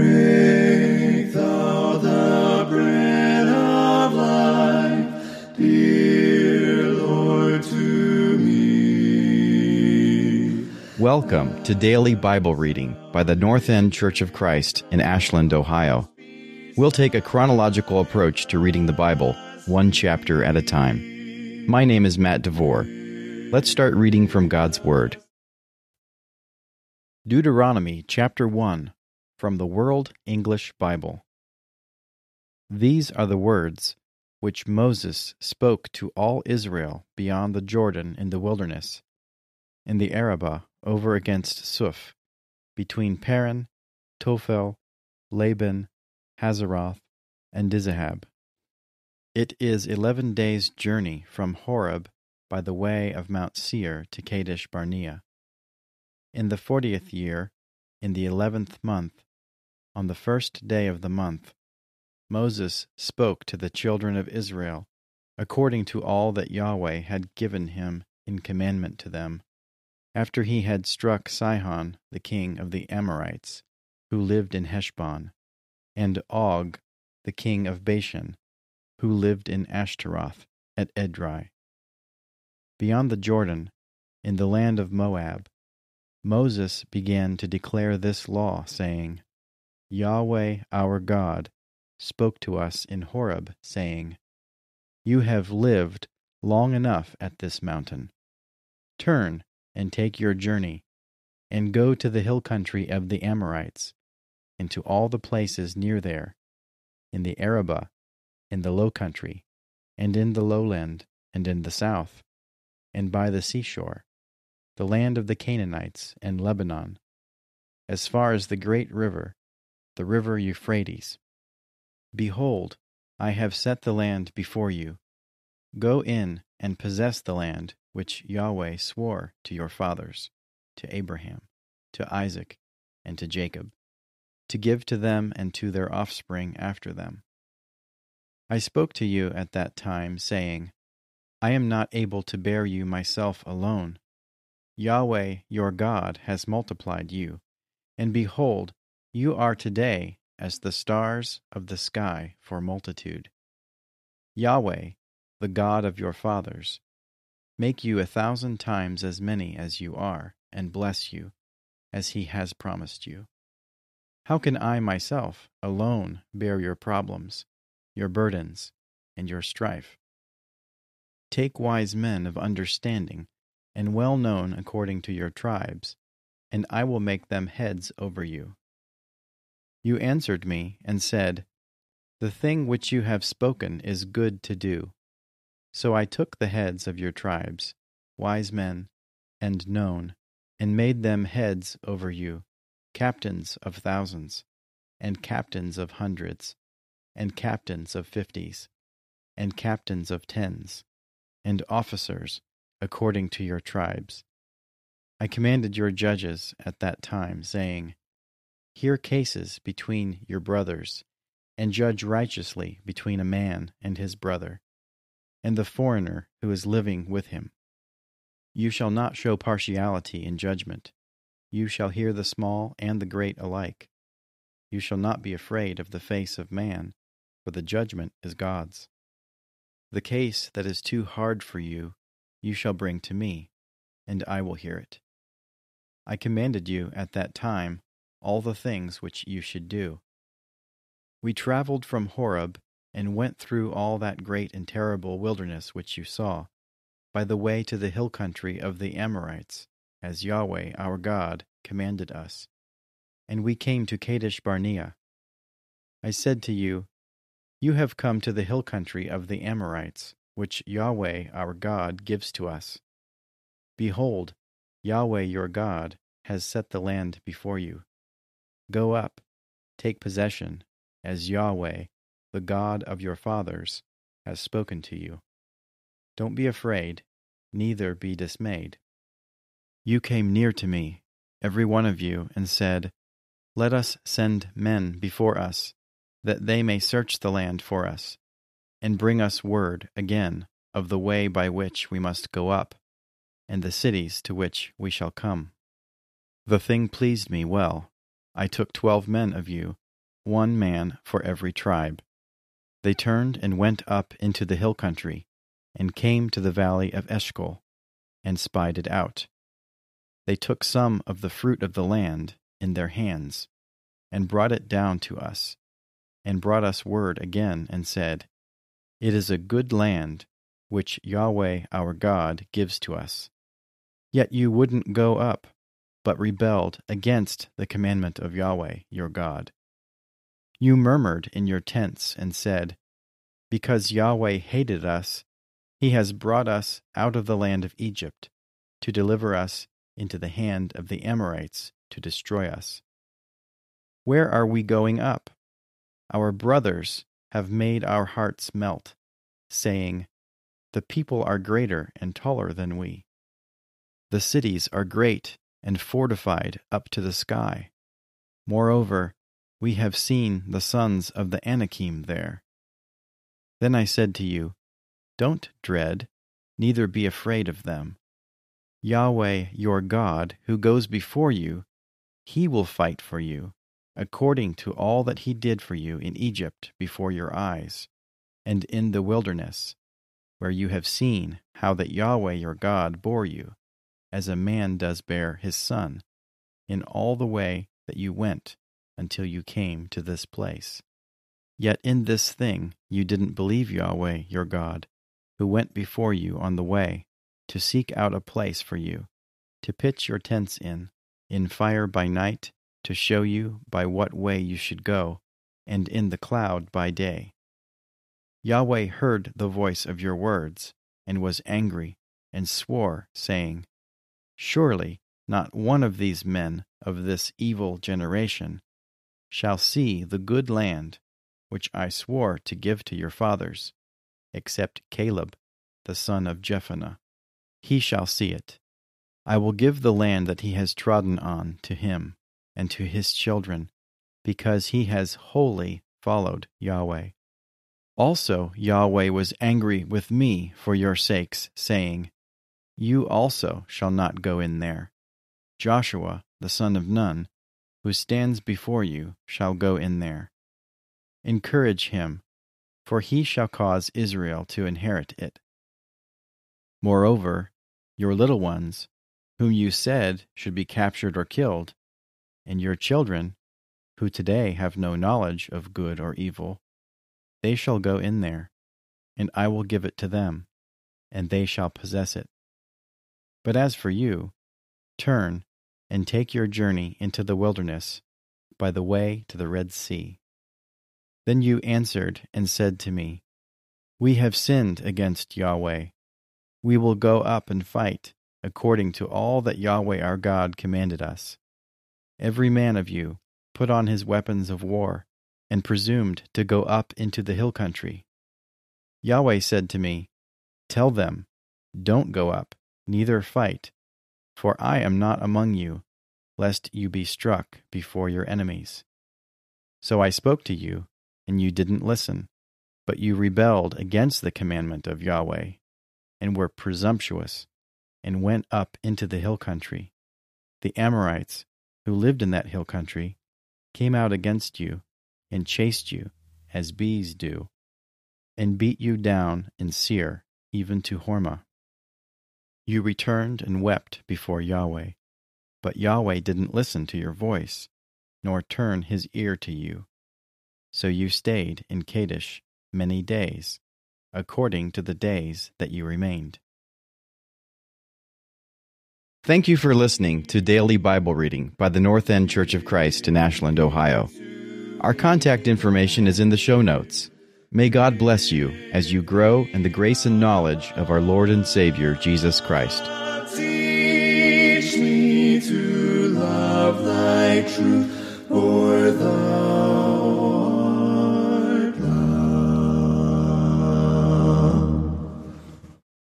Break thou the bread of life, dear Lord, to me. Welcome to Daily Bible Reading by the North End Church of Christ in Ashland, Ohio. We'll take a chronological approach to reading the Bible, one chapter at a time. My name is Matt DeVore. Let's start reading from God's Word. Deuteronomy chapter 1 from the World English Bible. These are the words which Moses spoke to all Israel beyond the Jordan in the wilderness, in the Arabah over against Suf, between Paran, Tophel, Laban, Hazeroth, and Dizahab. It is eleven days' journey from Horeb by the way of Mount Seir to Kadesh Barnea. In the fortieth year, in the eleventh month, on the first day of the month, Moses spoke to the children of Israel according to all that Yahweh had given him in commandment to them, after he had struck Sihon, the king of the Amorites, who lived in Heshbon, and Og, the king of Bashan, who lived in Ashtaroth at Edrei. Beyond the Jordan, in the land of Moab, Moses began to declare this law, saying, Yahweh our God spoke to us in Horeb, saying, You have lived long enough at this mountain. Turn and take your journey, and go to the hill country of the Amorites, and to all the places near there, in the Arabah, in the low country, and in the lowland, and in the south, and by the seashore, the land of the Canaanites and Lebanon, as far as the great river the river Euphrates. Behold, I have set the land before you. Go in and possess the land which Yahweh swore to your fathers, to Abraham, to Isaac, and to Jacob, to give to them and to their offspring after them. I spoke to you at that time, saying, I am not able to bear you myself alone. Yahweh your God has multiplied you, and behold, you are today as the stars of the sky for multitude. Yahweh, the God of your fathers, make you a thousand times as many as you are, and bless you, as he has promised you. How can I myself alone bear your problems, your burdens, and your strife? Take wise men of understanding, and well known according to your tribes, and I will make them heads over you. You answered me and said, The thing which you have spoken is good to do. So I took the heads of your tribes, wise men, and known, and made them heads over you, captains of thousands, and captains of hundreds, and captains of fifties, and captains of tens, and officers according to your tribes. I commanded your judges at that time, saying, Hear cases between your brothers, and judge righteously between a man and his brother, and the foreigner who is living with him. You shall not show partiality in judgment. You shall hear the small and the great alike. You shall not be afraid of the face of man, for the judgment is God's. The case that is too hard for you, you shall bring to me, and I will hear it. I commanded you at that time all the things which you should do. We traveled from Horeb and went through all that great and terrible wilderness which you saw, by the way to the hill country of the Amorites, as Yahweh our God commanded us. And we came to Kadesh Barnea. I said to you, You have come to the hill country of the Amorites, which Yahweh our God gives to us. Behold, Yahweh your God has set the land before you. Go up, take possession, as Yahweh, the God of your fathers, has spoken to you. Don't be afraid, neither be dismayed. You came near to me, every one of you, and said, Let us send men before us, that they may search the land for us, and bring us word again of the way by which we must go up, and the cities to which we shall come. The thing pleased me well I took twelve men of you, one man for every tribe. They turned and went up into the hill country, and came to the valley of Eshcol, and spied it out. They took some of the fruit of the land in their hands, and brought it down to us, and brought us word again, and said, It is a good land which Yahweh our God gives to us. Yet you wouldn't go up, but rebelled against the commandment of Yahweh your God. You murmured in your tents and said, Because Yahweh hated us, he has brought us out of the land of Egypt to deliver us into the hand of the Amorites to destroy us. Where are we going up? Our brothers have made our hearts melt, saying, The people are greater and taller than we. The cities are great and fortified up to the sky. Moreover, we have seen the sons of the Anakim there. Then I said to you, Don't dread, neither be afraid of them. Yahweh your God, who goes before you, he will fight for you, according to all that he did for you in Egypt before your eyes, and in the wilderness, where you have seen how that Yahweh your God bore you, as a man does bear his son, in all the way that you went until you came to this place. Yet in this thing you didn't believe Yahweh your God, who went before you on the way, to seek out a place for you, to pitch your tents in, in fire by night, to show you by what way you should go, and in the cloud by day. Yahweh heard the voice of your words, and was angry, and swore, saying, Surely not one of these men of this evil generation shall see the good land which I swore to give to your fathers, except Caleb, the son of Jephunneh. He shall see it. I will give the land that he has trodden on to him and to his children, because he has wholly followed Yahweh. Also Yahweh was angry with me for your sakes, saying, You also shall not go in there. Joshua, the son of Nun, who stands before you shall go in there. Encourage him, for he shall cause Israel to inherit it. Moreover, your little ones, whom you said should be captured or killed, and your children, who today have no knowledge of good or evil, they shall go in there, and I will give it to them, and they shall possess it. But as for you, turn and take your journey into the wilderness by the way to the Red Sea. Then you answered and said to me, We have sinned against Yahweh. We will go up and fight, according to all that Yahweh our God commanded us. Every man of you put on his weapons of war, and presumed to go up into the hill country. Yahweh said to me, Tell them, Don't go up, neither fight, for I am not among you, lest you be struck before your enemies. So I spoke to you, and you didn't listen, but you rebelled against the commandment of Yahweh, and were presumptuous, and went up into the hill country. The Amorites, who lived in that hill country, came out against you, and chased you, as bees do, and beat you down in Seir, even to Hormah. You returned and wept before Yahweh. But Yahweh didn't listen to your voice, nor turn his ear to you. So you stayed in Kadesh many days, according to the days that you remained. Thank you for listening to Daily Bible Reading by the North End Church of Christ in Ashland, Ohio. Our contact information is in the show notes. May God bless you as you grow in the grace and knowledge of our Lord and Savior, Jesus Christ. Teach me to love thy truth, the